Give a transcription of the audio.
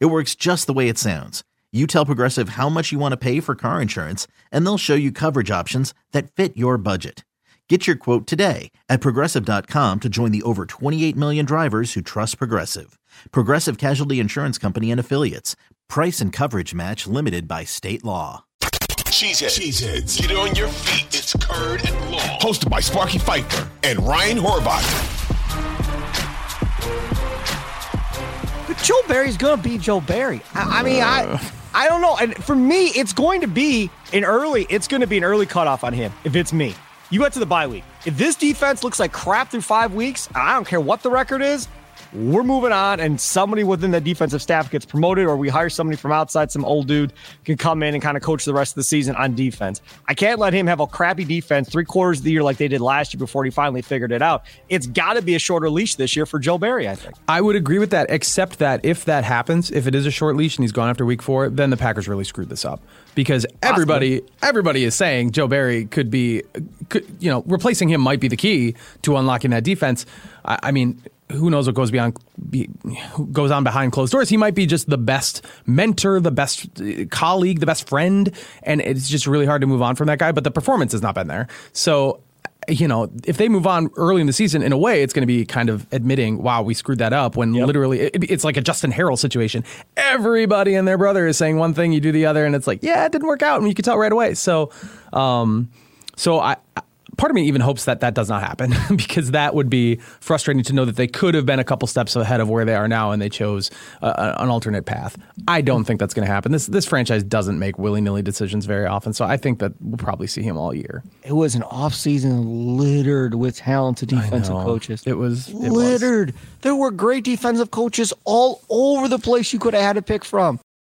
It works just the way it sounds. You tell Progressive how much you want to pay for car insurance, and they'll show you coverage options that fit your budget. Get your quote today at progressive.com to join the over 28 million drivers who trust Progressive. Progressive Casualty Insurance Company and Affiliates. Price and coverage match limited by state Long. Cheeseheads. Cheeseheads. Get on your feet. It's Curd and law. Hosted by Sparky Fifer and Ryan Horvath. Joe Barry's gonna be Joe Barry. I, I mean, I I don't know. And for me, it's going to be an early. It's going to be an early cutoff on him. If it's me, you went to the bye week. If this defense looks like crap through five weeks, I don't care what the record is. We're moving on, and somebody within the defensive staff gets promoted, or we hire somebody from outside, some old dude can come in and kind of coach the rest of the season on defense. I can't let him have a crappy defense three quarters of the year like they did last year before he finally figured it out. It's got to be a shorter leash this year for Joe Barry, I think. I would agree with that, except that if that happens, if it is a short leash and he's gone after week four, then the Packers really screwed this up because everybody everybody is saying Joe Barry could be, could, you know, replacing him might be the key to unlocking that defense. I, I mean, who knows what goes beyond be, goes on behind closed doors? He might be just the best mentor, the best uh, colleague, the best friend, and it's just really hard to move on from that guy. But the performance has not been there, so you know, if they move on early in the season, in a way, it's going to be kind of admitting, wow, we screwed that up when literally it, it's like a Justin Harrell situation. Everybody and their brother is saying one thing, you do the other, and it's like, yeah, it didn't work out. And you can tell right away. So, um, so I, part of me even hopes that that does not happen because that would be frustrating to know that they could have been a couple steps ahead of where they are now and they chose uh, an alternate path. I don't think that's going to happen. This this franchise doesn't make willy nilly decisions very often, so I think that we'll probably see him all year. It was an offseason littered with talented defensive coaches. It was- it was. littered. There were great defensive coaches all over the place you could have had to pick from.